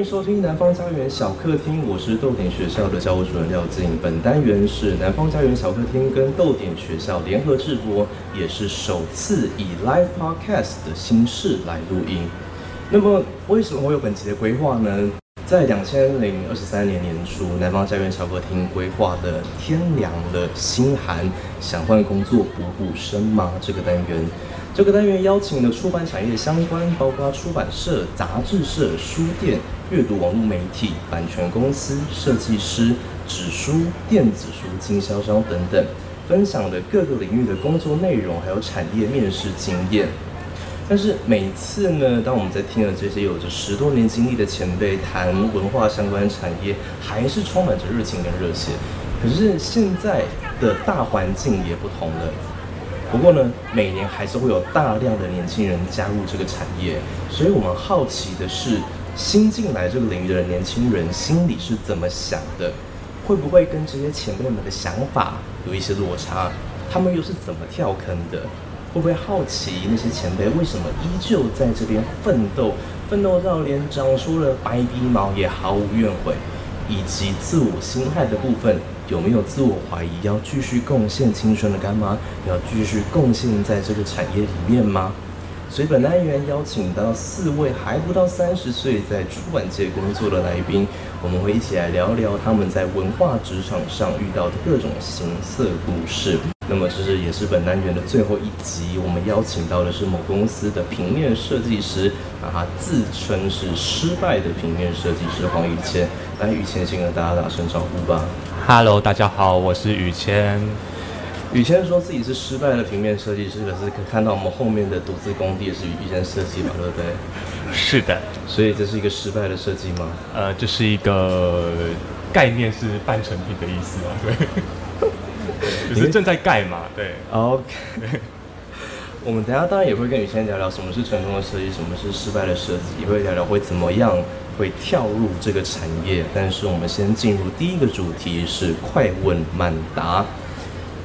欢迎收听南方家园小客厅，我是逗点学校的教务主任廖静。本单元是南方家园小客厅跟逗点学校联合制播，也是首次以 live podcast 的形式来录音。那么，为什么会有本期的规划呢？在两千零二十三年年初，南方家园小客厅规划的“天凉了，心寒，想换工作补补身吗”这个单元。这个单元邀请了出版产业相关，包括出版社、杂志社、书店、阅读网络媒体、版权公司、设计师、纸书、电子书经销商等等，分享了各个领域的工作内容，还有产业面试经验。但是每次呢，当我们在听了这些有着十多年经历的前辈谈文化相关产业，还是充满着热情跟热血。可是现在的大环境也不同了。不过呢，每年还是会有大量的年轻人加入这个产业，所以我们好奇的是，新进来这个领域的年轻人心里是怎么想的？会不会跟这些前辈们的想法有一些落差？他们又是怎么跳坑的？会不会好奇那些前辈为什么依旧在这边奋斗，奋斗到连长出了白鼻毛也毫无怨悔，以及自我心态的部分有没有自我怀疑？要继续贡献青春的干妈，要继续贡献在这个产业里面吗？所以本单元邀请到四位还不到三十岁在出版界工作的来宾，我们会一起来聊聊他们在文化职场上遇到的各种形色故事。那么这是也是本单元的最后一集，我们邀请到的是某公司的平面设计师，啊，他自称是失败的平面设计师黄宇谦。来，宇谦先跟大家打声招呼吧。Hello，大家好，我是宇谦。宇谦说自己是失败的平面设计师，可是可看到我们后面的独自工地也是雨谦设计嘛，对不对？是的，所以这是一个失败的设计吗？呃，这、就是一个概念是半成品的意思嘛，对，只是正在盖嘛，对。OK，我们等下当然也会跟宇谦聊聊什么是成功的设计，什么是失败的设计，也会聊聊会怎么样会跳入这个产业。但是我们先进入第一个主题是快问慢答。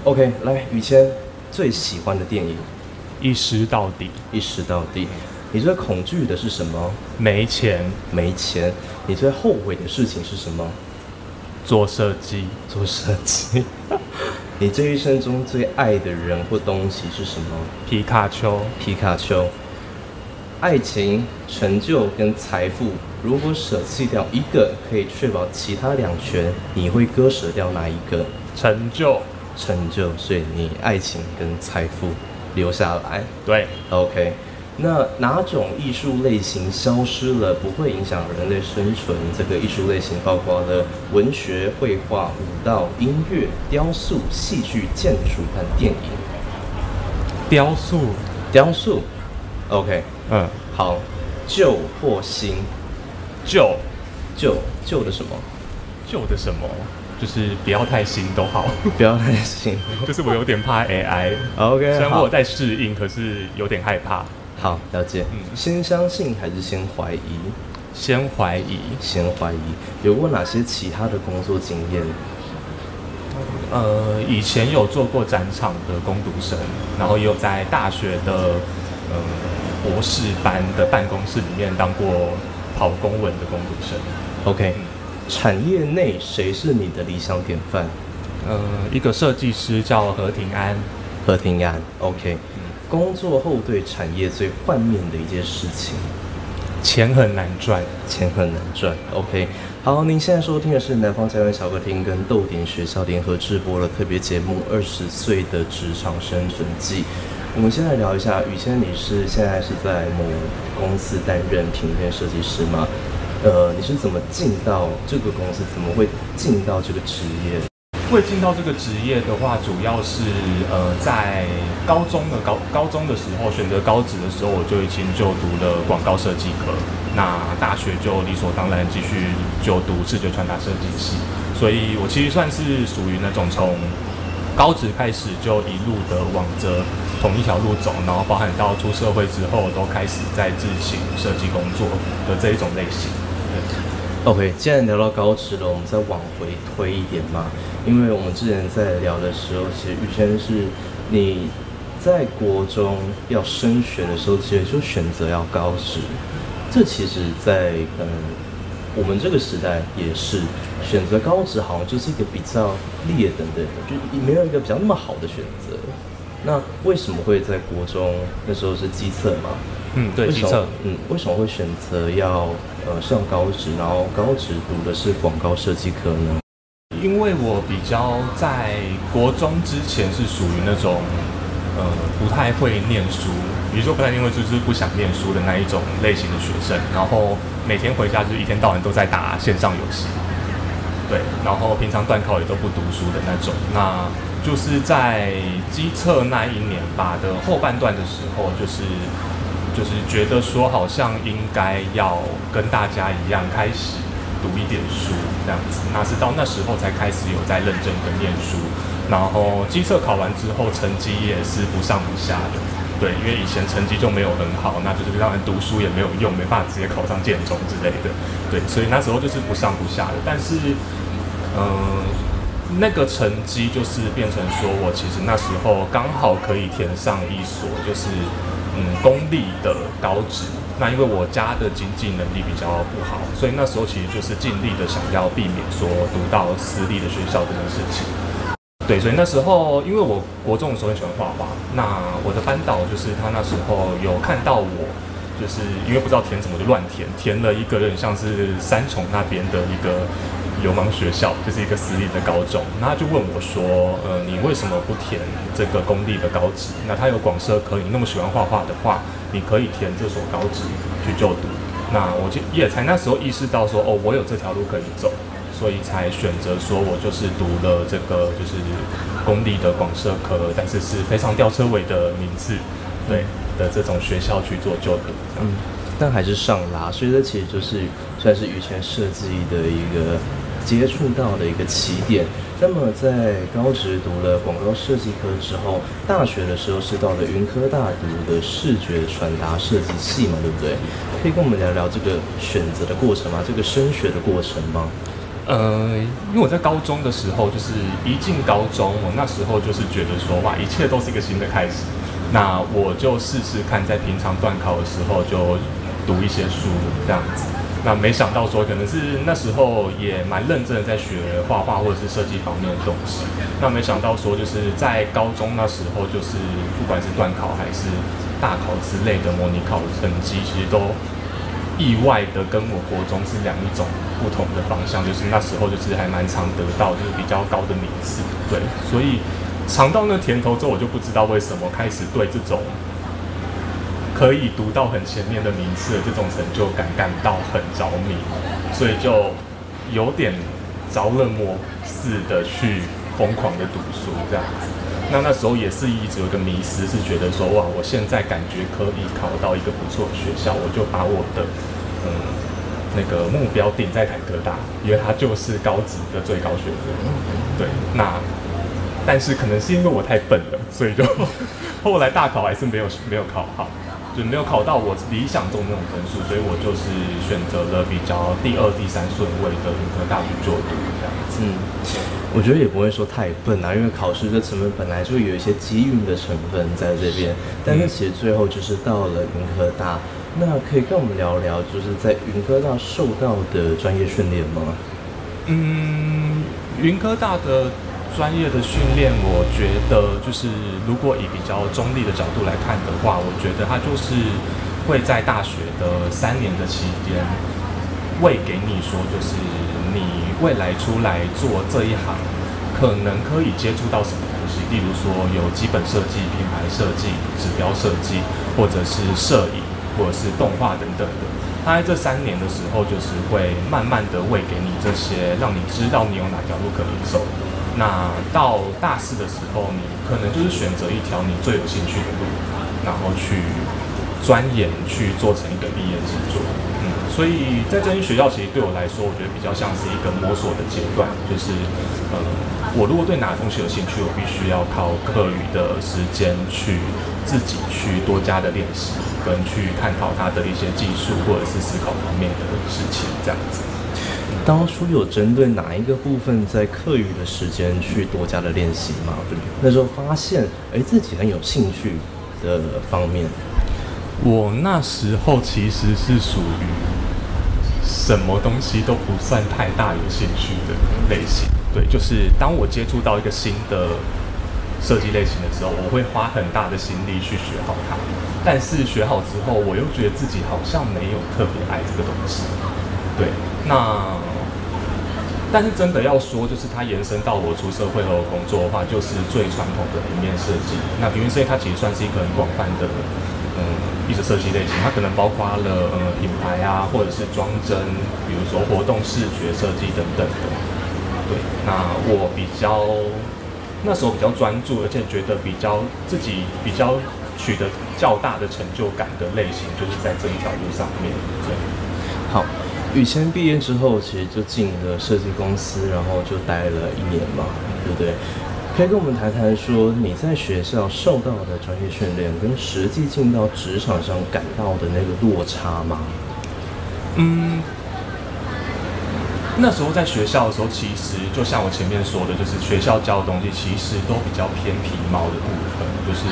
OK，来，宇谦最喜欢的电影，一尸到底，一尸到底。你最恐惧的是什么？没钱，没钱。你最后悔的事情是什么？做设计，做设计。你这一生中最爱的人或东西是什么？皮卡丘，皮卡丘。爱情、成就跟财富，如果舍弃掉一个，可以确保其他两全，你会割舍掉哪一个？成就。成就，所以你爱情跟财富留下来。对，OK。那哪种艺术类型消失了，不会影响人类生存？这个艺术类型包括了文学、绘画、舞蹈、音乐、雕塑、戏剧、建筑和电影。雕塑，雕塑。OK，嗯，好。旧或新？旧，旧，旧的什么？旧的什么？就是不要太新都好，不要太新。就是我有点怕 AI。OK，虽然我在适应，可是有点害怕。好，了解。嗯，先相信还是先怀疑？先怀疑，先怀疑。有过哪些其他的工作经验？呃，以前有做过展场的工读生，然后也有在大学的呃博士班的办公室里面当过跑公文的工读生。OK。产业内谁是你的理想典范？呃，一个设计师叫何庭安。何庭安，OK。工作后对产业最幻灭的一件事情，钱很难赚，钱很难赚。OK。好，您现在收听的是南方家园小客厅跟豆点学校联合制播的特别节目《二十岁的职场生存记》。我们先来聊一下，雨谦，你是现在是在某公司担任平面设计师吗？呃，你是怎么进到这个公司？怎么会进到这个职业？会进到这个职业的话，主要是呃，在高中的高高中的时候，选择高职的时候，我就已经就读了广告设计科。那大学就理所当然继续就读视觉传达设计系。所以我其实算是属于那种从高职开始就一路的往着同一条路走，然后包含到出社会之后都开始在自行设计工作的这一种类型。OK，既然聊到高职了，我们再往回推一点嘛。因为我们之前在聊的时候，其实预先是你在国中要升学的时候，其实就选择要高职。这其实在，我们这个时代也是选择高职，好像就是一个比较劣等的，就没有一个比较那么好的选择。那为什么会在国中那时候是基测嘛？嗯，对，基测。嗯，为什么会选择要呃上高职，然后高职读的是广告设计科呢？因为我比较在国中之前是属于那种呃不太会念书，比如说不太因为就是不想念书的那一种类型的学生，然后每天回家就是一天到晚都在打线上游戏，对，然后平常段考也都不读书的那种。那就是在基测那一年吧的后半段的时候，就是就是觉得说好像应该要跟大家一样开始。读一点书这样子，那是到那时候才开始有在认真的念书，然后基测考完之后成绩也是不上不下的，对，因为以前成绩就没有很好，那就是让人读书也没有用，没办法直接考上建中之类的，对，所以那时候就是不上不下的。但是，嗯、那个成绩就是变成说我其实那时候刚好可以填上一所就是嗯公立的高职。那因为我家的经济能力比较不好，所以那时候其实就是尽力的想要避免说读到私立的学校这件事情。对，所以那时候因为我国中的时候很喜欢画画，那我的班导就是他那时候有看到我，就是因为不知道填什么就乱填，填了一个有点像是三重那边的一个。流氓学校就是一个私立的高中，那他就问我说：“呃，你为什么不填这个公立的高职？那他有广设科，你那么喜欢画画的话，你可以填这所高职去就读。”那我就也才那时候意识到说：“哦，我有这条路可以走，所以才选择说我就是读了这个就是公立的广设科，但是是非常吊车尾的名字，对的这种学校去做就读。”嗯，但还是上啦，所以这其实就是算是于谦设计的一个。接触到的一个起点。那么在高职读了广告设计科之后，大学的时候是到了云科大读的视觉传达设计系嘛，对不对？可以跟我们聊聊这个选择的过程吗？这个升学的过程吗？呃，因为我在高中的时候，就是一进高中，我那时候就是觉得说，哇，一切都是一个新的开始。那我就试试看，在平常段考的时候就读一些书，这样子。那没想到说，可能是那时候也蛮认真的在学画画或者是设计方面的东西。那没想到说，就是在高中那时候，就是不管是段考还是大考之类的模拟考的成绩，其实都意外的跟我国中是两一种不同的方向。就是那时候就是还蛮常得到就是比较高的名次，对。所以尝到那甜头之后，我就不知道为什么开始对这种。可以读到很前面的名次的这种成就感感到很着迷，所以就有点着了魔似的去疯狂的读书这样子。那那时候也是一直有个迷失，是觉得说哇，我现在感觉可以考到一个不错的学校，我就把我的嗯那个目标定在台科大，因为它就是高职的最高学府。对，那但是可能是因为我太笨了，所以就 后来大考还是没有没有考好。就没有考到我理想中那种分数，所以我就是选择了比较第二、第三顺位的云科大去就读这样子。嗯，我觉得也不会说太笨啊，因为考试这成分本来就有一些机运的成分在这边。但是其实最后就是到了云科大，那可以跟我们聊聊，就是在云科大受到的专业训练吗？嗯，云科大的。专业的训练，我觉得就是如果以比较中立的角度来看的话，我觉得它就是会在大学的三年的期间，喂给你说，就是你未来出来做这一行，可能可以接触到什么东西，例如说有基本设计、品牌设计、指标设计，或者是摄影，或者是动画等等的。它在这三年的时候，就是会慢慢的喂给你这些，让你知道你有哪条路可以走。那到大四的时候，你可能就是选择一条你最有兴趣的路，然后去钻研，去做成一个毕业制作。嗯，所以在这间学校，其实对我来说，我觉得比较像是一个摸索的阶段。就是，呃，我如果对哪个东西有兴趣，我必须要靠课余的时间去自己去多加的练习，跟去探讨它的一些技术或者是思考方面的事情，这样子。当初有针对哪一个部分在课余的时间去多加的练习吗？对，那时候发现，哎，自己很有兴趣的方面。我那时候其实是属于什么东西都不算太大有兴趣的类型。对，就是当我接触到一个新的设计类型的时候，我会花很大的心力去学好它。但是学好之后，我又觉得自己好像没有特别爱这个东西。对，那。但是真的要说，就是它延伸到我出社会和我工作的话，就是最传统的平面设计。那平面设计它其实算是一个很广泛的，嗯，艺术设计类型。它可能包括了呃品牌啊，或者是装帧，比如说活动视觉设计等等的。对，那我比较那时候比较专注，而且觉得比较自己比较取得较大的成就感的类型，就是在这一条路上面。对，好。雨谦毕业之后，其实就进了设计公司，然后就待了一年嘛，对不对？可以跟我们谈谈说你在学校受到的专业训练，跟实际进到职场上感到的那个落差吗？嗯，那时候在学校的时候，其实就像我前面说的，就是学校教的东西其实都比较偏皮毛的部分，就是。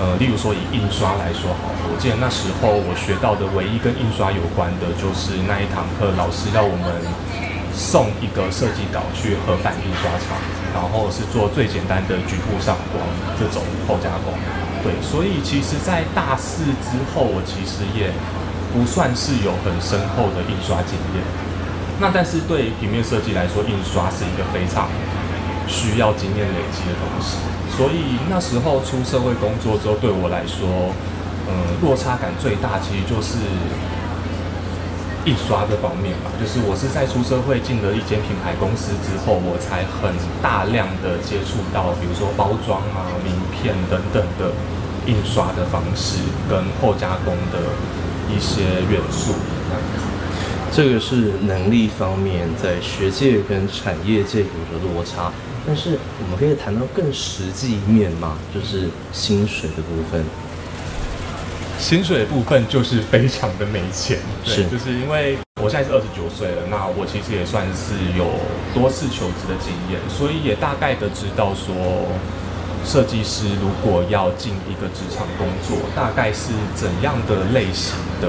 呃，例如说以印刷来说好，我记得那时候我学到的唯一跟印刷有关的，就是那一堂课老师要我们送一个设计稿去合板印刷厂，然后是做最简单的局部上光这种后加工。对，所以其实，在大四之后，我其实也不算是有很深厚的印刷经验。那但是对平面设计来说，印刷是一个非常需要经验累积的东西。所以那时候出社会工作之后，对我来说，嗯，落差感最大，其实就是印刷这方面吧。就是我是在出社会进了一间品牌公司之后，我才很大量的接触到，比如说包装啊、名片等等的印刷的方式跟后加工的一些元素。这个是能力方面在学界跟产业界有着落差。但是我们可以谈到更实际一面吗？就是薪水的部分。薪水的部分就是非常的没钱，对，是，就是因为我现在是二十九岁了，那我其实也算是有多次求职的经验，所以也大概的知道说，设计师如果要进一个职场工作，大概是怎样的类型的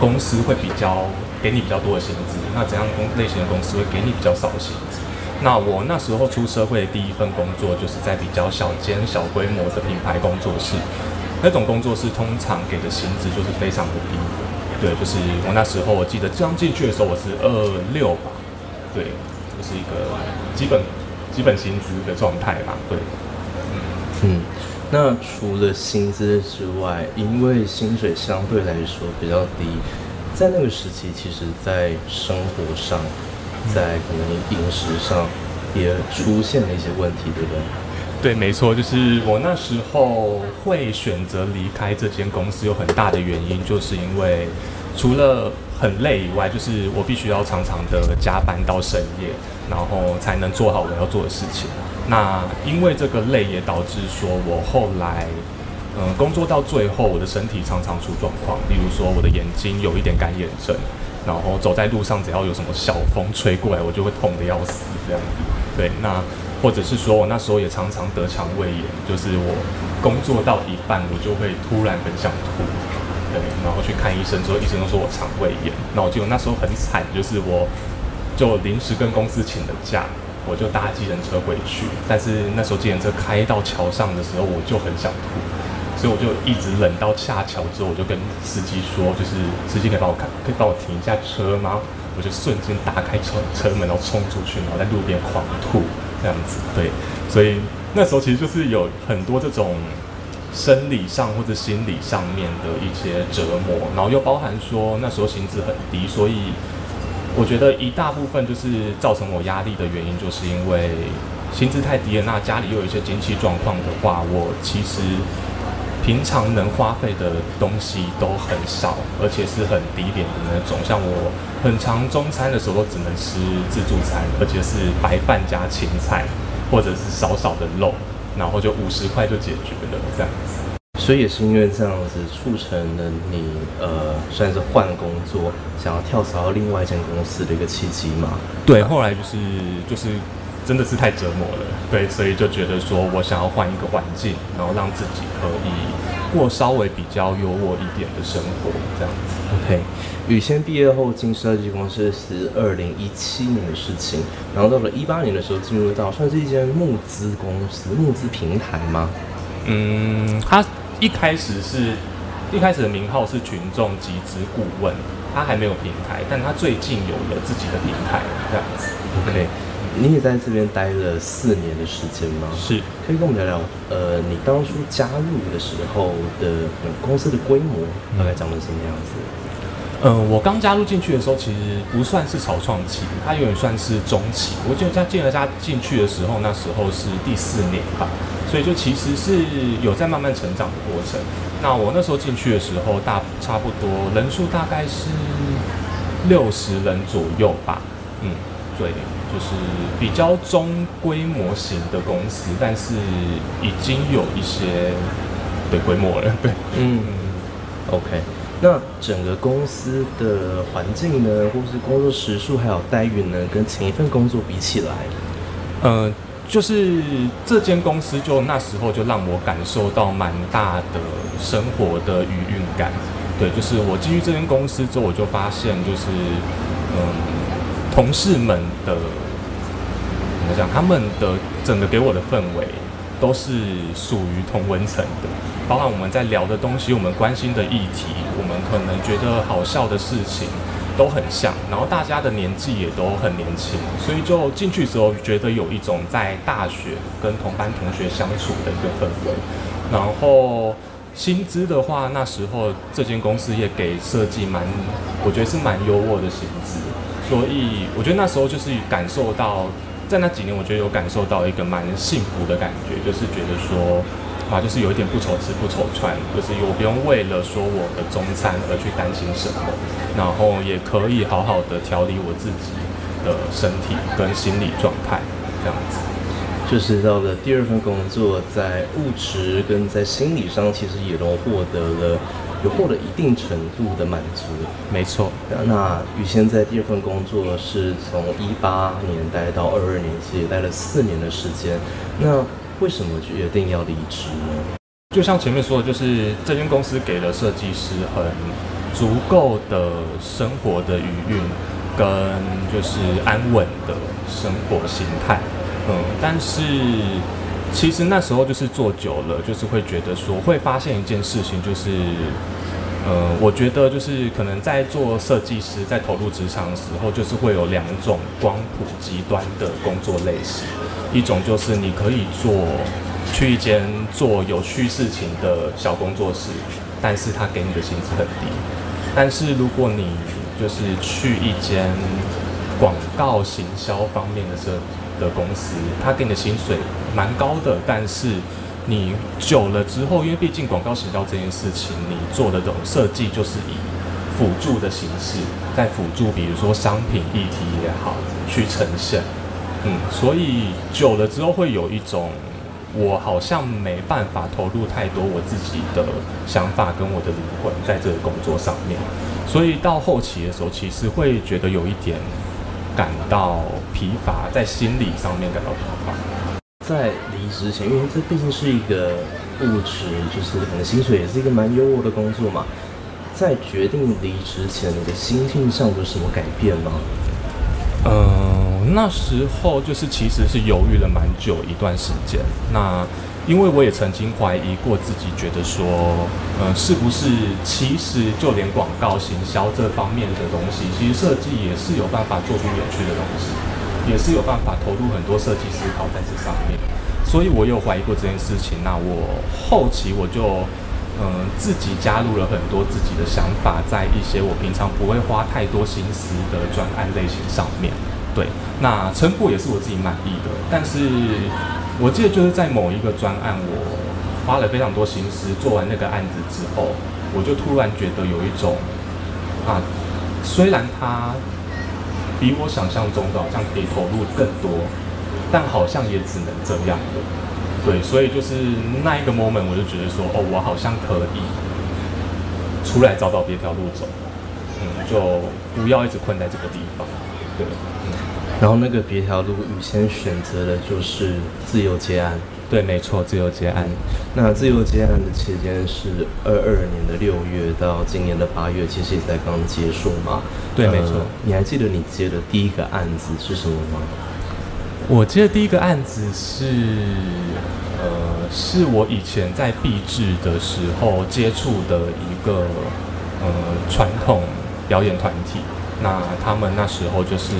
公司会比较给你比较多的薪资，那怎样公类型的公司会给你比较少的薪资。那我那时候出社会第一份工作，就是在比较小间、小规模的品牌工作室。那种工作室通常给的薪资就是非常的低。对，就是我那时候我记得刚进去的时候，我是二六吧。对，就是一个基本基本薪资的状态吧。对，嗯，那除了薪资之外，因为薪水相对来说比较低，在那个时期，其实在生活上。在可能饮食上也出现了一些问题，对不对？对，没错，就是我那时候会选择离开这间公司，有很大的原因，就是因为除了很累以外，就是我必须要常常的加班到深夜，然后才能做好我要做的事情。那因为这个累，也导致说我后来，嗯、工作到最后，我的身体常常出状况，例如说我的眼睛有一点干眼症。然后走在路上，只要有什么小风吹过来，我就会痛得要死这样子。对，那或者是说我那时候也常常得肠胃炎，就是我工作到一半，我就会突然很想吐。对，然后去看医生之后，医生都说我肠胃炎。那我记得那时候很惨，就是我就临时跟公司请了假，我就搭计程车回去。但是那时候计程车开到桥上的时候，我就很想吐。所以我就一直忍到下桥之后，我就跟司机说，就是司机可以帮我看，可以帮我停一下车吗？我就瞬间打开车车门，然后冲出去，然后在路边狂吐，这样子。对，所以那时候其实就是有很多这种生理上或者心理上面的一些折磨，然后又包含说那时候薪资很低，所以我觉得一大部分就是造成我压力的原因，就是因为薪资太低了。那家里又有一些经济状况的话，我其实。平常能花费的东西都很少，而且是很低廉的那种。像我很常中餐的时候都只能吃自助餐，而且是白饭加青菜，或者是少少的肉，然后就五十块就解决了这样子。所以也是因为这样子促成了你呃，算是换工作，想要跳槽到另外一间公司的一个契机嘛？对，后来就是就是。真的是太折磨了，对，所以就觉得说我想要换一个环境，然后让自己可以过稍微比较优渥一点的生活，这样子。OK，宇谦毕业后进设计公司是二零一七年的事情，然后到了一八年的时候进入到算是一间募资公司、募资平台吗？嗯，他一开始是一开始的名号是群众集资顾问，他还没有平台，但他最近有了自己的平台，这样子。OK。你也在这边待了四年的时间吗？是，可以跟我们聊聊，呃，你当初加入的时候的公司的规模大概长得什么样子？嗯，我刚加入进去的时候，其实不算是草创期，它有点算是中期。我记得加进了家进去的时候，那时候是第四年吧，所以就其实是有在慢慢成长的过程。那我那时候进去的时候，大差不多人数大概是六十人左右吧，嗯。对，就是比较中规模型的公司，但是已经有一些对规模了。对，嗯，OK。那整个公司的环境呢，或是工作时数还有待遇呢，跟前一份工作比起来，呃，就是这间公司就那时候就让我感受到蛮大的生活的余韵感。对，就是我进去这间公司之后，我就发现就是，嗯。同事们的怎么讲？他们的整个给我的氛围都是属于同温层的，包括我们在聊的东西，我们关心的议题，我们可能觉得好笑的事情都很像。然后大家的年纪也都很年轻，所以就进去之后觉得有一种在大学跟同班同学相处的一个氛围。然后薪资的话，那时候这间公司也给设计蛮，我觉得是蛮优渥的薪资。所以我觉得那时候就是感受到，在那几年，我觉得有感受到一个蛮幸福的感觉，就是觉得说，啊，就是有一点不愁吃不愁穿，就是我不用为了说我的中餐而去担心什么，然后也可以好好的调理我自己的身体跟心理状态，这样子。就是到了第二份工作，在物质跟在心理上，其实也都获得了。有获得一定程度的满足，没错。那宇谦在第二份工作是从一八年待到二二年，其实也待了四年的时间。那为什么决定要离职呢？就像前面说的，就是这间公司给了设计师很足够的生活的余韵，跟就是安稳的生活形态。嗯，但是。其实那时候就是做久了，就是会觉得说，会发现一件事情，就是，呃，我觉得就是可能在做设计师，在投入职场的时候，就是会有两种光谱极端的工作类型，一种就是你可以做去一间做有趣事情的小工作室，但是他给你的薪资很低，但是如果你就是去一间广告行销方面的设。的公司，他给你的薪水蛮高的，但是你久了之后，因为毕竟广告行销这件事情，你做的这种设计就是以辅助的形式，在辅助，比如说商品议题也好，去呈现。嗯，所以久了之后会有一种，我好像没办法投入太多我自己的想法跟我的灵魂在这个工作上面，所以到后期的时候，其实会觉得有一点。感到疲乏，在心理上面感到疲乏。在离职前，因为这毕竟是一个物质，就是可能薪水也是一个蛮优渥的工作嘛。在决定离职前，你的心境上有什么改变吗？嗯、那时候就是其实是犹豫了蛮久一段时间。那因为我也曾经怀疑过自己，觉得说，嗯、呃，是不是其实就连广告行销这方面的东西，其实设计也是有办法做出有趣的东西，也是有办法投入很多设计思考在这上面。所以我有怀疑过这件事情。那我后期我就，嗯、自己加入了很多自己的想法，在一些我平常不会花太多心思的专案类型上面。对，那成果也是我自己满意的，但是。我记得就是在某一个专案，我花了非常多心思做完那个案子之后，我就突然觉得有一种啊，虽然它比我想象中的好像可以投入更多，但好像也只能这样。对，所以就是那一个 moment，我就觉得说，哦，我好像可以出来找找别条路走，嗯，就不要一直困在这个地方。对。嗯然后那个别条路，宇谦选择的就是自由接案。对，没错，自由接案。那自由接案的期间是二二年的六月到今年的八月，其实也才刚结束嘛。对，没错。呃，你还记得你接的第一个案子是什么吗？我接的第一个案子是，呃，是我以前在毕制的时候接触的一个呃传统表演团体。那他们那时候就是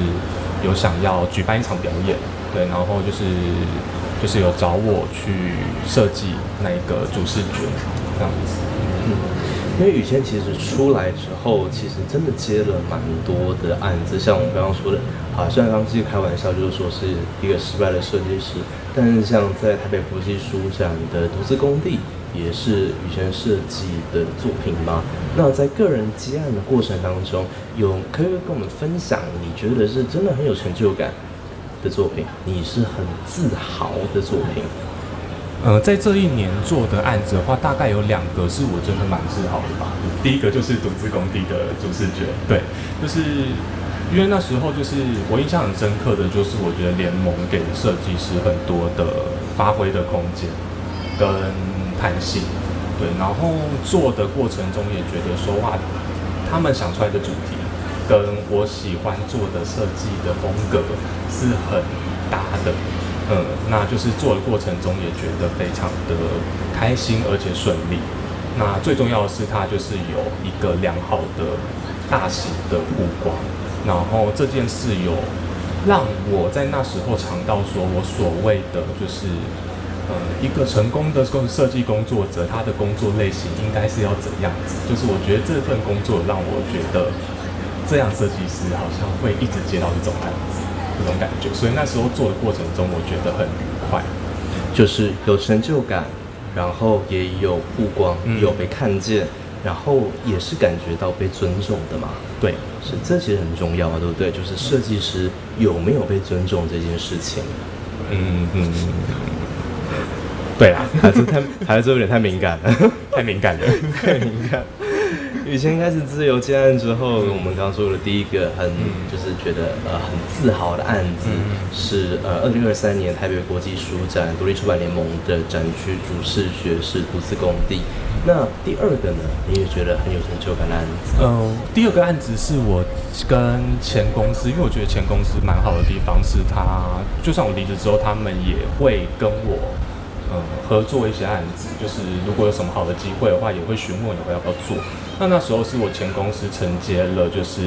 有想要举办一场表演，对，然后就是。就是有找我去设计那一个主视觉这样子，嗯，因为宇谦其实出来之后，其实真的接了蛮多的案子，像我们刚刚说的，啊，虽然刚刚继续开玩笑，就是说是一个失败的设计师，但是像在台北国际书展的独资工地，也是宇谦设计的作品吗？那在个人接案的过程当中，有可以跟我们分享，你觉得是真的很有成就感的作品，你是很自豪的作品。呃，在这一年做的案子的话，大概有两个是我真的蛮自豪的吧。第一个就是独自工地的主视觉，对，就是因为那时候就是我印象很深刻的就是，我觉得联盟给设计师很多的发挥的空间跟弹性，对，然后做的过程中也觉得说哇，他们想出来的主题。跟我喜欢做的设计的风格是很搭的，嗯，那就是做的过程中也觉得非常的开心而且顺利。那最重要的是，它就是有一个良好的大型的曝光，然后这件事有让我在那时候尝到说我所谓的就是，呃，一个成功的工设计工作者，他的工作类型应该是要怎样子？就是我觉得这份工作让我觉得。这样设计师好像会一直接到这种案子，这种感觉，所以那时候做的过程中，我觉得很愉快，就是有成就感，然后也有曝光，嗯、有被看见，然后也是感觉到被尊重的嘛。对，是这其实很重要啊，对不对？就是设计师有没有被尊重这件事情。嗯嗯，对啊，还是太还是有点太敏感了，太敏感了，太敏感。宇谦开始自由接案之后，嗯、我们刚刚说的第一个很、嗯、就是觉得呃很自豪的案子、嗯、是呃二零二三年台北国际书展独立出版联盟的展区主视觉是独自工地。那第二个呢，你也觉得很有成就感的案子？嗯、呃，第二个案子是我跟前公司，因为我觉得前公司蛮好的地方是他，就算我离职之后，他们也会跟我。嗯，合作一些案子，就是如果有什么好的机会的话，也会询问你会要不要做。那那时候是我前公司承接了，就是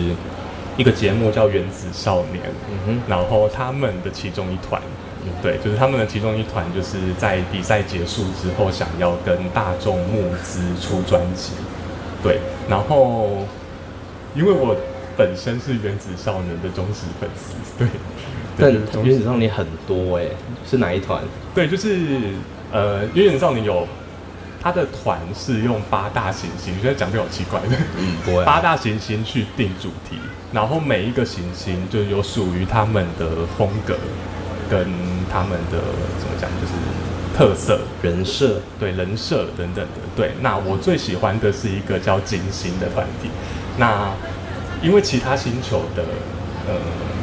一个节目叫《原子少年》，嗯哼，然后他们的其中一团，嗯，对，就是他们的其中一团，就是在比赛结束之后，想要跟大众募资出专辑，对，然后因为我本身是《原子少年》的忠实粉丝，对。但原子少年很多哎、欸，是哪一团？对，就是呃，原子少年有他的团是用八大行星，觉得讲的好奇怪的，嗯，不会。八大行星去定主题，然后每一个行星就有属于他们的风格跟他们的怎么讲，就是特色人设，对人设等等的。对，那我最喜欢的是一个叫金星的团体。那因为其他星球的呃。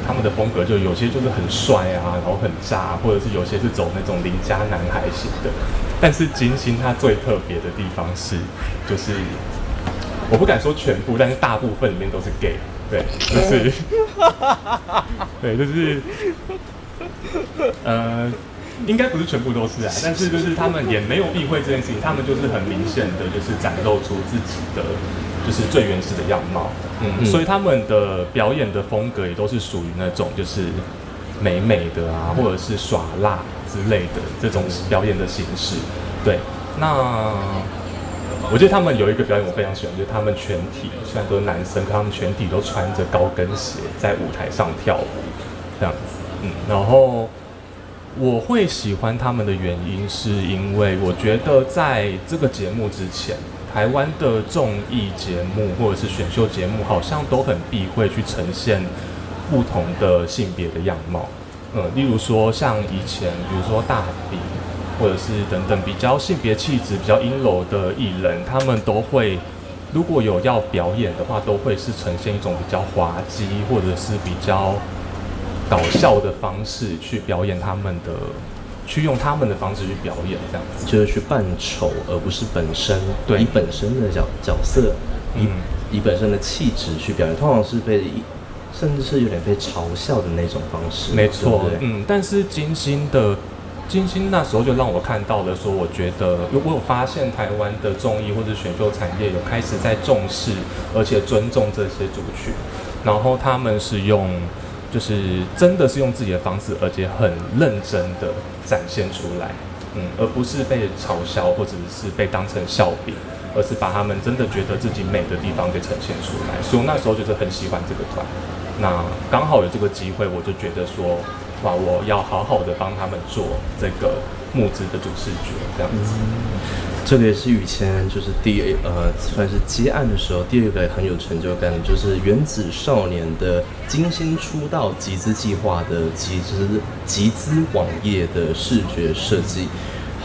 他们的风格就有些就是很帅啊，然后很渣，或者是有些是走那种邻家男孩型的。但是金星它最特别的地方是，就是我不敢说全部，但是大部分里面都是 gay，对，就是，对，就是，呃，应该不是全部都是啊，但是就是他们也没有避讳这件事情，他们就是很明显的就是展露出自己的。就是最原始的样貌，嗯，所以他们的表演的风格也都是属于那种就是美美的啊，或者是耍辣之类的这种表演的形式。对，那我觉得他们有一个表演我非常喜欢，就是他们全体虽然都是男生，可他们全体都穿着高跟鞋在舞台上跳舞，这样子。嗯，然后我会喜欢他们的原因，是因为我觉得在这个节目之前。台湾的综艺节目或者是选秀节目，好像都很避讳去呈现不同的性别的样貌。嗯，例如说像以前，比如说大比，或者是等等比较性别气质比较阴柔的艺人，他们都会如果有要表演的话，都会是呈现一种比较滑稽或者是比较搞笑的方式去表演他们的去用他们的方式去表演，这样子。就是去扮丑，而不是本身对。以本身的角角色，以、嗯、以本身的气质去表演，通常是被甚至是有点被嘲笑的那种方式。没错，嗯，但是金星的金星那时候就让我看到了，说我觉得如果我有发现台湾的综艺或者选秀产业有开始在重视而且尊重这些族群，然后他们是用。就是真的是用自己的方式，而且很认真的展现出来，嗯，而不是被嘲笑或者是被当成笑柄，而是把他们真的觉得自己美的地方给呈现出来。所以我那时候就是很喜欢这个团，那刚好有这个机会，我就觉得说，哇，我要好好的帮他们做这个募资的主视觉，这样子。嗯这个也是雨谦，就是第呃算是接案的时候，第二个很有成就感的，就是原子少年的金星出道集资计划的集资集资网页的视觉设计。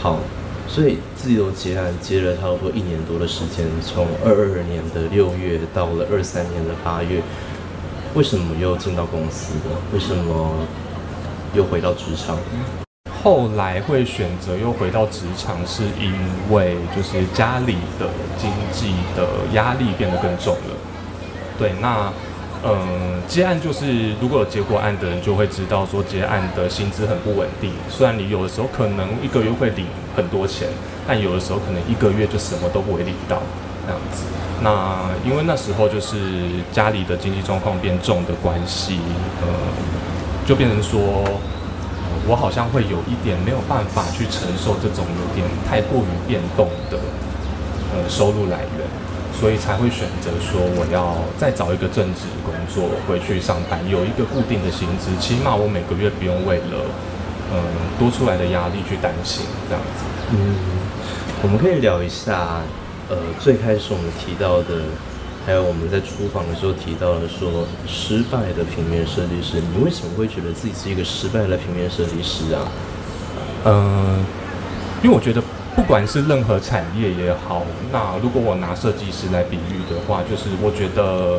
好，所以自由接案接了差不多一年多的时间，从二二年的六月到了二三年的八月，为什么又进到公司的？为什么又回到职场？后来会选择又回到职场，是因为就是家里的经济的压力变得更重了。对，那嗯，接案就是如果有接过案的人就会知道，说接案的薪资很不稳定。虽然你有的时候可能一个月会领很多钱，但有的时候可能一个月就什么都不会领到这样子。那因为那时候就是家里的经济状况变重的关系，呃、就变成说。我好像会有一点没有办法去承受这种有点太过于变动的呃收入来源，所以才会选择说我要再找一个正职工作回去上班，有一个固定的薪资，起码我每个月不用为了嗯多出来的压力去担心这样子。嗯，我们可以聊一下呃最开始我们提到的。还有我们在厨房的时候提到了说，失败的平面设计师，你为什么会觉得自己是一个失败的平面设计师啊？嗯，因为我觉得不管是任何产业也好，那如果我拿设计师来比喻的话，就是我觉得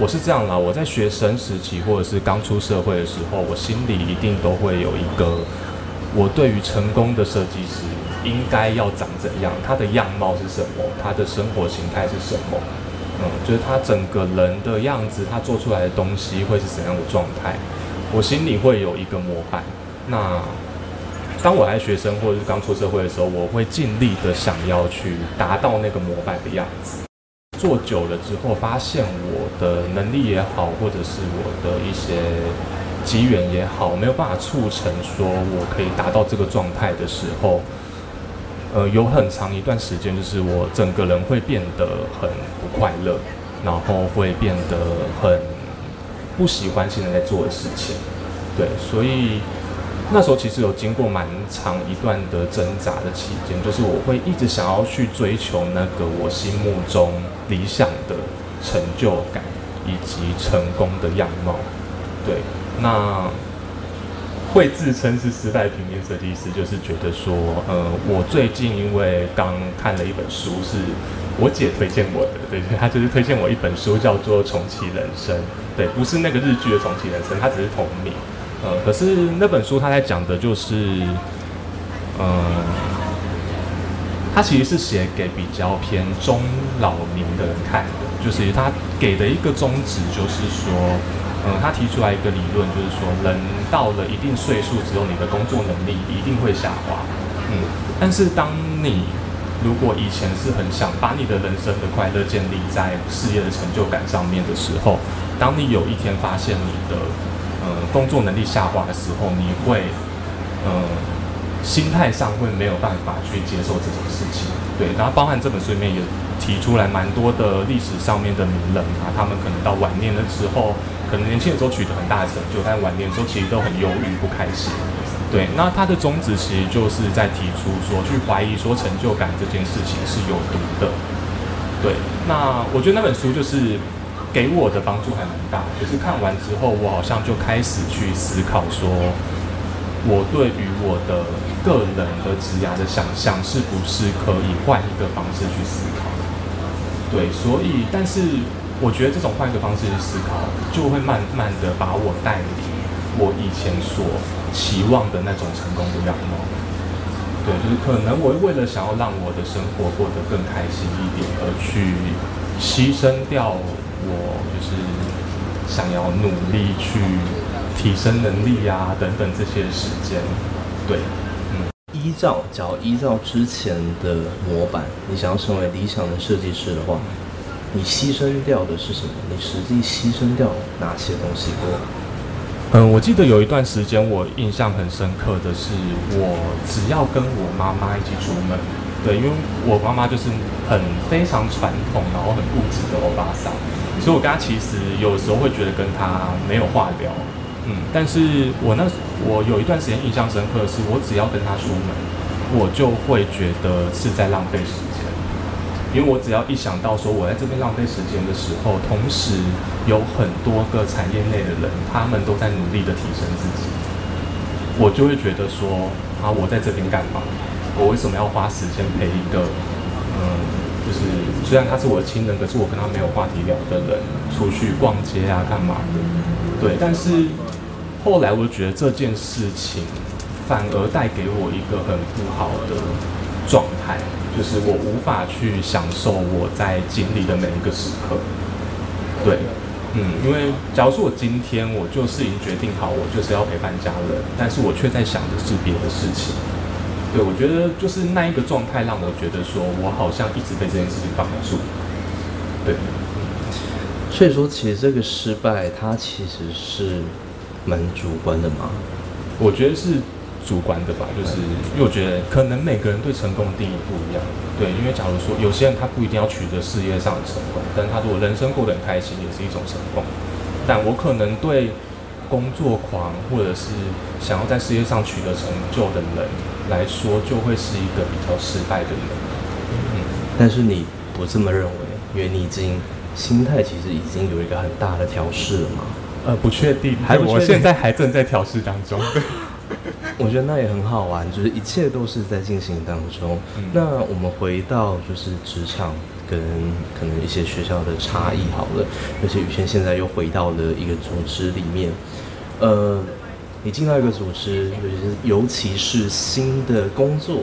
我是这样啦。我在学生时期或者是刚出社会的时候，我心里一定都会有一个，我对于成功的设计师应该要长怎样，他的样貌是什么，他的生活形态是什么。嗯，就是他整个人的样子，他做出来的东西会是怎样的状态？我心里会有一个模板。那当我还学生或者是刚出社会的时候，我会尽力的想要去达到那个模板的样子。做久了之后，发现我的能力也好，或者是我的一些机缘也好，没有办法促成说我可以达到这个状态的时候。呃，有很长一段时间，就是我整个人会变得很不快乐，然后会变得很不喜欢现在在做的事情。对，所以那时候其实有经过蛮长一段的挣扎的期间，就是我会一直想要去追求那个我心目中理想的成就感以及成功的样貌。对，那。会自称是失败平面设计师，就是觉得说，呃，我最近因为刚看了一本书，是我姐推荐我的，对，她就是推荐我一本书，叫做《重启人生》，对，不是那个日剧的《重启人生》，它只是同名，呃，可是那本书它在讲的就是，呃，它其实是写给比较偏中老年的人看的，就是他给的一个宗旨就是说。嗯，他提出来一个理论，就是说，人到了一定岁数之后，你的工作能力一定会下滑。嗯，但是当你如果以前是很想把你的人生的快乐建立在事业的成就感上面的时候，当你有一天发现你的呃工作能力下滑的时候，你会呃心态上会没有办法去接受这种事情。对，然后包含这本书里面也提出来蛮多的历史上面的名人啊，他们可能到晚年的时候。可能年轻的时候取得很大的成就，但晚年的时候其实都很忧郁、不开心。对，那他的宗旨其实就是在提出说，去怀疑说成就感这件事情是有毒的。对，那我觉得那本书就是给我的帮助还蛮大。可是看完之后，我好像就开始去思考说，我对于我的个人的职涯的想象是不是可以换一个方式去思考？对，所以但是。我觉得这种换一个方式去思考，就会慢慢的把我带离我以前所期望的那种成功的样貌。对，就是可能我为了想要让我的生活过得更开心一点，而去牺牲掉我就是想要努力去提升能力啊等等这些时间。对，嗯，依照，只要依照之前的模板，你想要成为理想的设计师的话，你牺牲掉的是什么？你实际牺牲掉哪些东西过？嗯，我记得有一段时间，我印象很深刻的是，我只要跟我妈妈一起出门，对，因为我妈妈就是很非常传统，然后很固执的欧巴桑，所以我跟她其实有时候会觉得跟她没有话聊，嗯，但是我那我有一段时间印象深刻的是，我只要跟她出门，我就会觉得是在浪费时间。因为我只要一想到说我在这边浪费时间的时候，同时有很多个产业内的人，他们都在努力的提升自己，我就会觉得说啊，我在这边干嘛？我为什么要花时间陪一个嗯，就是虽然他是我的亲人，可是我跟他没有话题聊的人出去逛街啊，干嘛的？对，但是后来我觉得这件事情反而带给我一个很不好的状态。就是我无法去享受我在经历的每一个时刻，对，嗯，因为假如说我今天我就是已经决定好，我就是要陪伴家人，但是我却在想的是别的事情，对，我觉得就是那一个状态让我觉得说我好像一直被这件事情绑住，对，所以说其实这个失败它其实是蛮主观的嘛，我觉得是。主观的吧，就是因为我觉得可能每个人对成功的定义不一样。对，因为假如说有些人他不一定要取得事业上的成功，但他如果人生过得很开心，也是一种成功。但我可能对工作狂或者是想要在事业上取得成就的人来说，就会是一个比较失败的人。嗯，但是你不这么认为，因为你已经心态其实已经有一个很大的调试了嘛。呃，不确定，还我现在还正在调试当中。我觉得那也很好玩，就是一切都是在进行当中。嗯、那我们回到就是职场跟可能一些学校的差异好了，而且宇轩现在又回到了一个组织里面。呃，你进到一个组织，尤其是尤其是新的工作，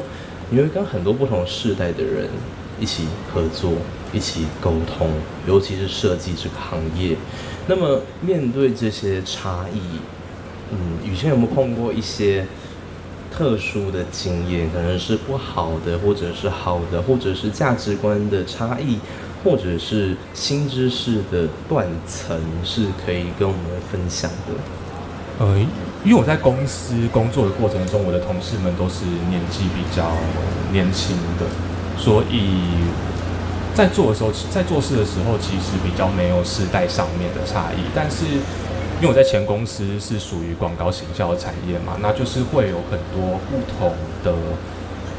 你会跟很多不同世代的人一起合作，一起沟通，尤其是设计这个行业。那么面对这些差异，嗯，宇轩有没有碰过一些？特殊的经验可能是不好的，或者是好的，或者是价值观的差异，或者是新知识的断层，是可以跟我们分享的。呃，因为我在公司工作的过程中，我的同事们都是年纪比较年轻的，所以在做的时候，在做事的时候，其实比较没有世代上面的差异，但是。因为我在前公司是属于广告行销产业嘛，那就是会有很多不同的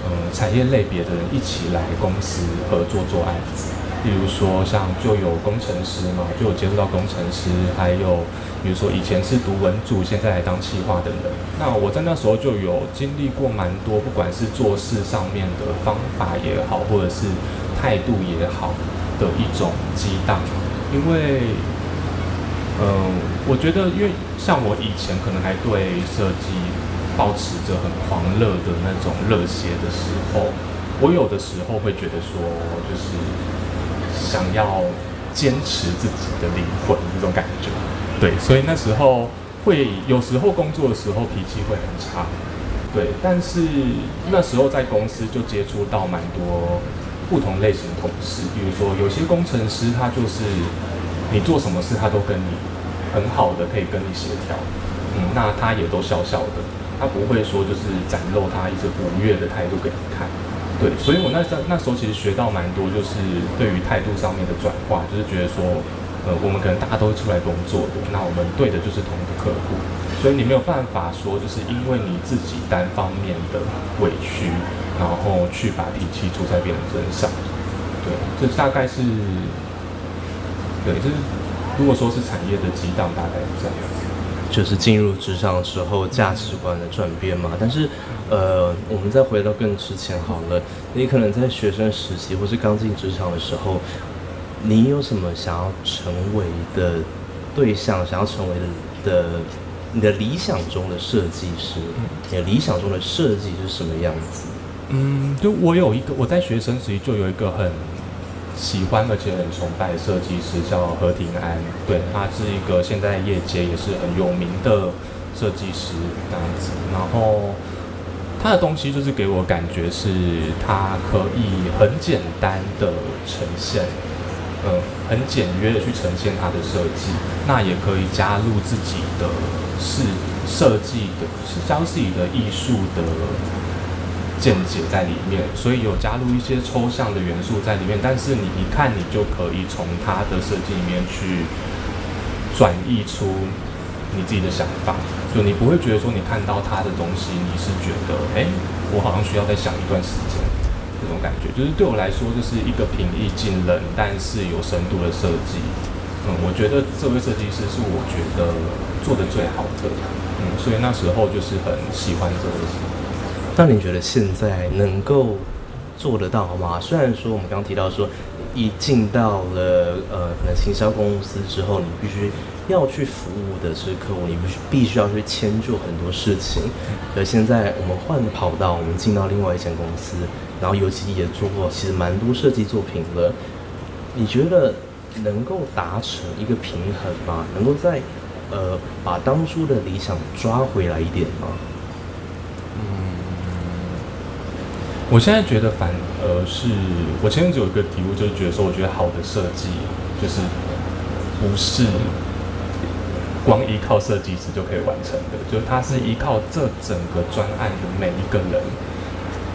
呃产业类别的人一起来公司合作做案子。例如说，像就有工程师嘛，就有接触到工程师，还有比如说以前是读文组，现在来当企划的人。那我在那时候就有经历过蛮多，不管是做事上面的方法也好，或者是态度也好的一种激荡，因为。嗯，我觉得，因为像我以前可能还对设计保持着很狂热的那种热血的时候，我有的时候会觉得说，就是想要坚持自己的灵魂这种感觉。对，所以那时候会有时候工作的时候脾气会很差。对，但是那时候在公司就接触到蛮多不同类型的同事，比如说有些工程师他就是。你做什么事，他都跟你很好的可以跟你协调，嗯，那他也都笑笑的，他不会说就是展露他一些不悦的态度给你看，对，所以我那时那时候其实学到蛮多，就是对于态度上面的转化，就是觉得说，呃，我们可能大家都是出来工作的，那我们对的就是同一个客户，所以你没有办法说就是因为你自己单方面的委屈，然后去把脾气出在别人身上，对，这大概是。对，就是如果说是产业的激荡，大概是这样子。就是进入职场的时候，价值观的转变嘛。但是，呃，我们再回到更之前好了。你可能在学生时期或是刚进职场的时候，你有什么想要成为的对象，想要成为的的你的理想中的设计师，你的理想中的设计是什么样子？嗯，就我有一个，我在学生时期就有一个很喜欢而且很崇拜的设计师，叫何庭安。对，他是一个现在业界也是很有名的设计师这样子。然后他的东西就是给我感觉是，他可以很简单的呈现。嗯，很简约的去呈现他的设计，那也可以加入自己的是设计的，是加入自己的艺术的见解在里面，所以有加入一些抽象的元素在里面。但是你一看，你就可以从他的设计里面去转译出你自己的想法，就你不会觉得说你看到他的东西，你是觉得，哎，我好像需要再想一段时间。这种感觉，就是对我来说，就是一个平易近人，但是有深度的设计。嗯，我觉得这位设计师是我觉得做的最好的。嗯，所以那时候就是很喜欢这位。那你觉得现在能够做得到吗？虽然说我们刚刚提到说，一进到了呃可能行销公司之后，你必须要去服务的是客户，你必须必须要去迁就很多事情。而现在我们换跑道，我们进到另外一间公司。然后尤其也做过，其实蛮多设计作品了。你觉得能够达成一个平衡吗？能够在呃把当初的理想抓回来一点吗？嗯，我现在觉得反而是我前面只有一个体悟，就是觉得说，我觉得好的设计就是不是光依靠设计师就可以完成的，就是它是依靠这整个专案的每一个人。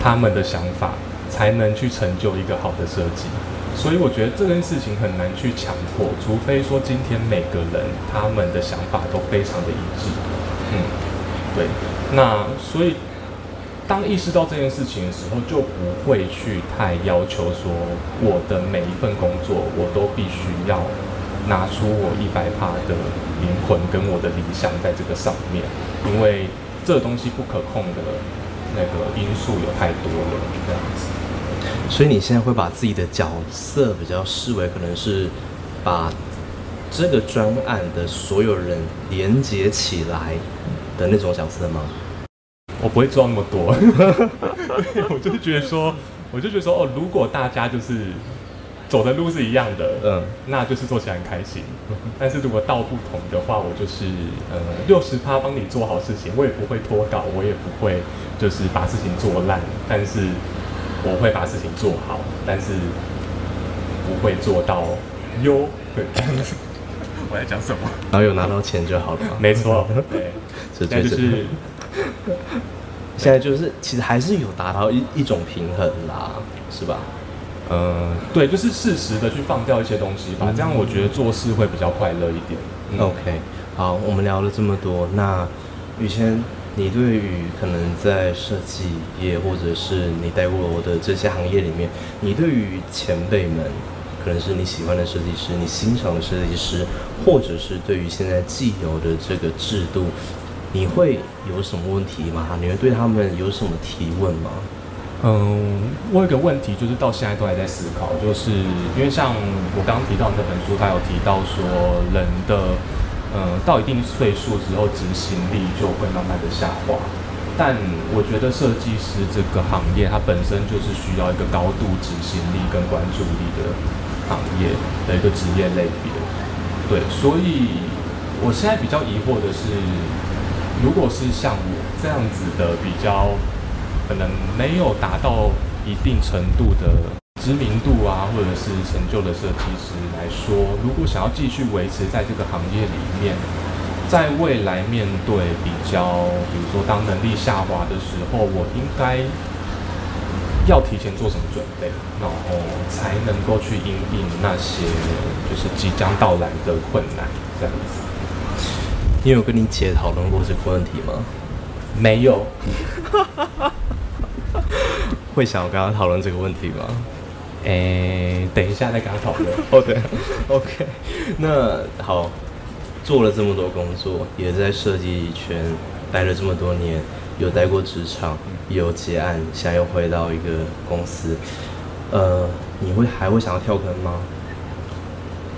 他们的想法才能去成就一个好的设计，所以我觉得这件事情很难去强迫，除非说今天每个人他们的想法都非常的一致。嗯，对。那所以当意识到这件事情的时候，就不会去太要求说我的每一份工作我都必须要拿出我一百帕的灵魂跟我的理想在这个上面，因为这东西不可控的。那个因素有太多了，这样子，所以你现在会把自己的角色比较视为可能是把这个专案的所有人连接起来的那种角色吗？我不会做那么多，我就觉得说，我就觉得说，哦，如果大家就是。走的路是一样的，嗯，那就是做起来很开心。但是如果道不同的话，我就是呃六十趴帮你做好事情，我也不会拖稿，我也不会就是把事情做烂，但是我会把事情做好，但是不会做到优。对，我在讲什么？然后有拿到钱就好了。没错，对，这就是 现在就是其实还是有达到一一种平衡啦，是吧？嗯，对，就是适时的去放掉一些东西吧，这样我觉得做事会比较快乐一点。嗯、OK，好，我们聊了这么多，那雨谦，你对于可能在设计业或者是你带过的这些行业里面，你对于前辈们，可能是你喜欢的设计师，你欣赏的设计师，或者是对于现在既有的这个制度，你会有什么问题吗？你会对他们有什么提问吗？嗯，我有个问题，就是到现在都还在思考，就是因为像我刚刚提到那本书，它有提到说，人的嗯到一定岁数之后，执行力就会慢慢的下滑。但我觉得设计师这个行业，它本身就是需要一个高度执行力跟关注力的行业的一个职业类别。对，所以我现在比较疑惑的是，如果是像我这样子的比较。可能没有达到一定程度的知名度啊，或者是成就的设计师来说，如果想要继续维持在这个行业里面，在未来面对比较，比如说当能力下滑的时候，我应该要提前做什么准备，然后才能够去应应那些就是即将到来的困难，这样子。你有跟你姐讨论过这个问题吗？没有。会想要跟她讨论这个问题吗？诶、欸，等一下再跟她讨论。哦，对，OK。那好，做了这么多工作，也在设计圈待了这么多年，有待过职场，有结案，想要回到一个公司，呃，你会还会想要跳坑吗？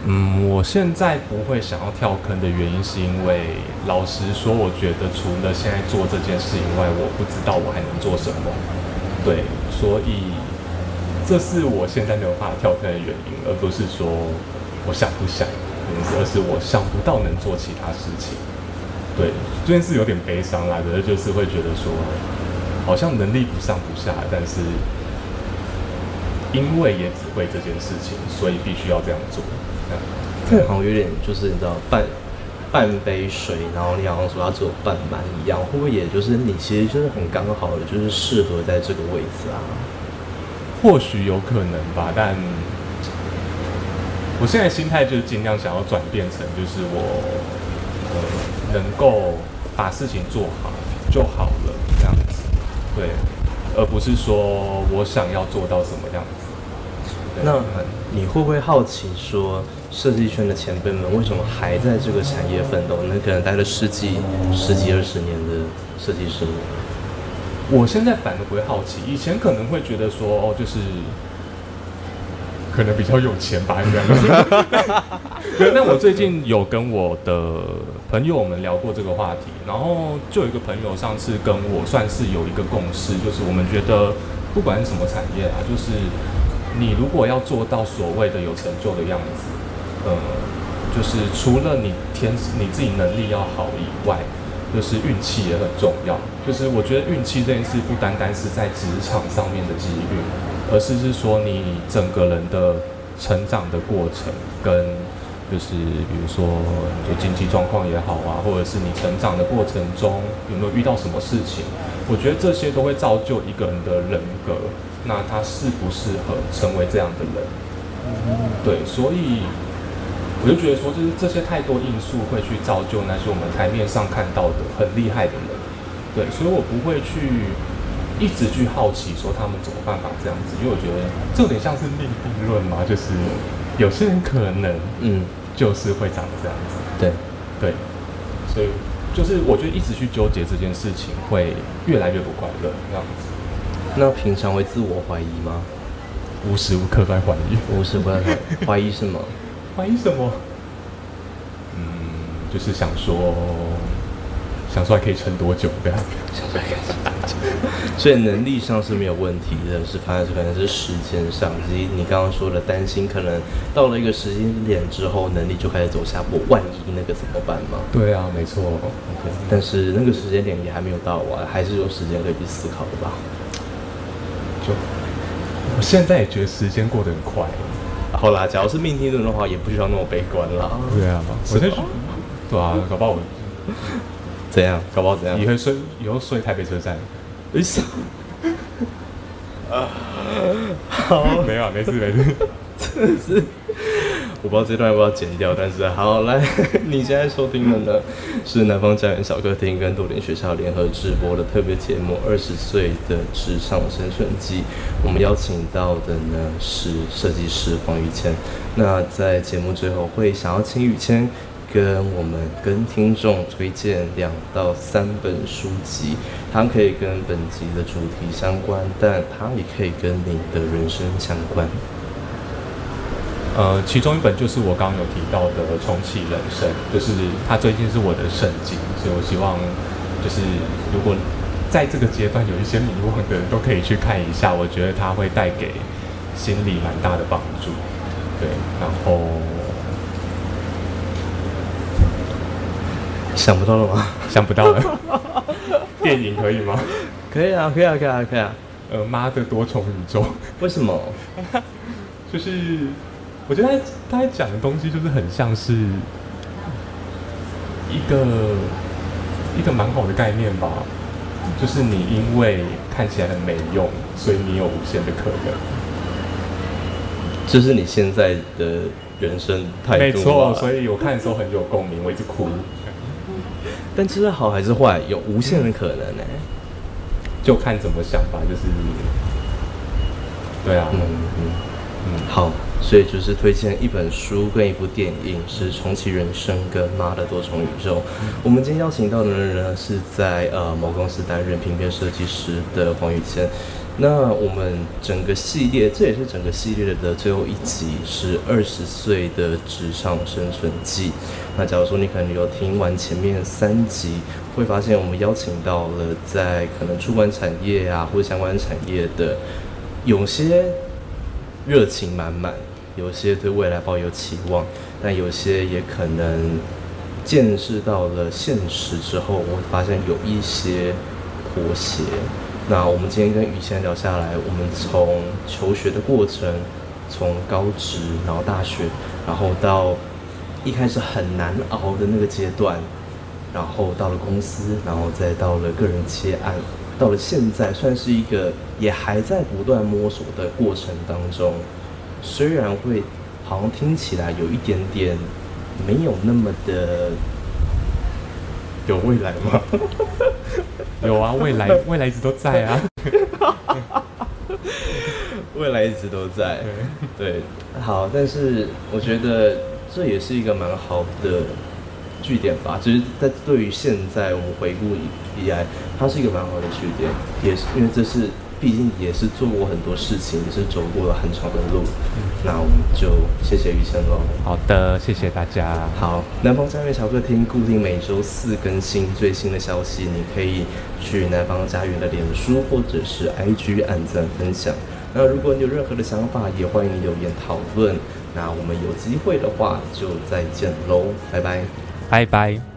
嗯，我现在不会想要跳坑的原因，是因为老实说，我觉得除了现在做这件事以外，我不知道我还能做什么。对，所以这是我现在没有办法跳坑的原因，而不是说我想不想，而是我想不到能做其他事情。对，这件事有点悲伤啦，可是就是会觉得说，好像能力不上不下，但是因为也只会这件事情，所以必须要这样做。这好像有点就是你知道半半杯水，然后你好像说要做半满一样，会不会也就是你其实就是很刚好的，就是适合在这个位置啊？或许有可能吧，但我现在心态就是尽量想要转变成，就是我呃能够把事情做好就好了这样子，对，而不是说我想要做到什么样子。那你会不会好奇说，设计圈的前辈们为什么还在这个产业奋斗？那可能待了十几、十几二十年的设计师，我现在反而不会好奇，以前可能会觉得说，哦，就是可能比较有钱吧，应该。对，那我最近有跟我的朋友们聊过这个话题，然后就有一个朋友上次跟我算是有一个共识，就是我们觉得不管是什么产业啊，就是。你如果要做到所谓的有成就的样子，呃，就是除了你天你自己能力要好以外，就是运气也很重要。就是我觉得运气这件事不单单是在职场上面的机遇，而是是说你整个人的成长的过程，跟就是比如说你的经济状况也好啊，或者是你成长的过程中有没有遇到什么事情，我觉得这些都会造就一个人的人格。那他适不适合成为这样的人？对，所以我就觉得说，就是这些太多因素会去造就那些我们台面上看到的很厉害的人。对，所以我不会去一直去好奇说他们怎么办法这样子，因为我觉得这有点像是命定论嘛，就是有些人可能嗯，就是会长这样子。对对，所以就是我觉得一直去纠结这件事情会越来越不快乐这样子。那平常会自我怀疑吗？无时无刻在怀疑，无时无刻怀疑什么？怀疑什么？嗯，就是想说，想说还可以撑多久这样？想说还可以撑多久？所以能力上是没有问题的，是反正可能是时间上，以及你刚刚说的担心，可能到了一个时间点之后，能力就开始走下坡。万一那个怎么办吗？对啊，没错。OK，但是那个时间点也还没有到啊，还是有时间可以去思考的吧。就我现在也觉得时间过得很快。好啦，假如是命定论的话，也不需要那么悲观啦。对啊，我先说，对啊，搞不好我怎样？搞不好怎样？以后睡，以后睡台北车站。为啥？啊，好，没有，没事，没事，真的是。我不知道这段要不要剪掉，但是好来，你现在收听的呢是南方家园小客厅跟逗点学校联合直播的特别节目《二十岁的职场生存记》。我们邀请到的呢是设计师黄宇谦。那在节目最后会想要请宇谦跟我们跟听众推荐两到三本书籍，它可以跟本集的主题相关，但它也可以跟你的人生相关。呃，其中一本就是我刚刚有提到的《重启人生》，就是它最近是我的圣经，所以我希望就是如果在这个阶段有一些迷惘的人都可以去看一下，我觉得它会带给心理蛮大的帮助。对，然后想不到了吗？想不到了。电影可以吗？可以啊，可以啊，可以啊，可以啊。呃，妈的多重宇宙？为什么？就是。我觉得他他讲的东西就是很像是一个一个蛮好的概念吧，就是你因为看起来很没用，所以你有无限的可能。这是你现在的人生态度。没错，所以我看的时候很有共鸣，我一直哭。但这是好还是坏？有无限的可能呢？就看怎么想吧。就是，对啊，嗯嗯嗯，好。所以就是推荐一本书跟一部电影，是《重启人生》跟《妈的多重宇宙》。我们今天邀请到的人呢，是在呃某公司担任平面设计师的黄宇谦。那我们整个系列，这也是整个系列的最后一集，是二十岁的职场生存记。那假如说你可能有听完前面三集，会发现我们邀请到了在可能出版产业啊，或者相关产业的，有些热情满满，有些对未来抱有期望，但有些也可能见识到了现实之后，我会发现有一些妥协。那我们今天跟宇谦聊下来，我们从求学的过程，从高职，然后大学，然后到一开始很难熬的那个阶段，然后到了公司，然后再到了个人接案，到了现在算是一个也还在不断摸索的过程当中。虽然会好像听起来有一点点没有那么的有未来吗？有啊，未来未来一直都在啊，未来一直都在，对，好，但是我觉得这也是一个蛮好的据点吧，就是在对于现在我们回顾以来，它是一个蛮好的据点，也是因为这是。毕竟也是做过很多事情，也是走过了很长的路。嗯、那我们就谢谢雨辰喽。好的，谢谢大家。好，南方家园小客厅固定每周四更新最新的消息，你可以去南方家园的脸书或者是 IG 按赞分享。那如果你有任何的想法，也欢迎留言讨论。那我们有机会的话，就再见喽，拜拜，拜拜。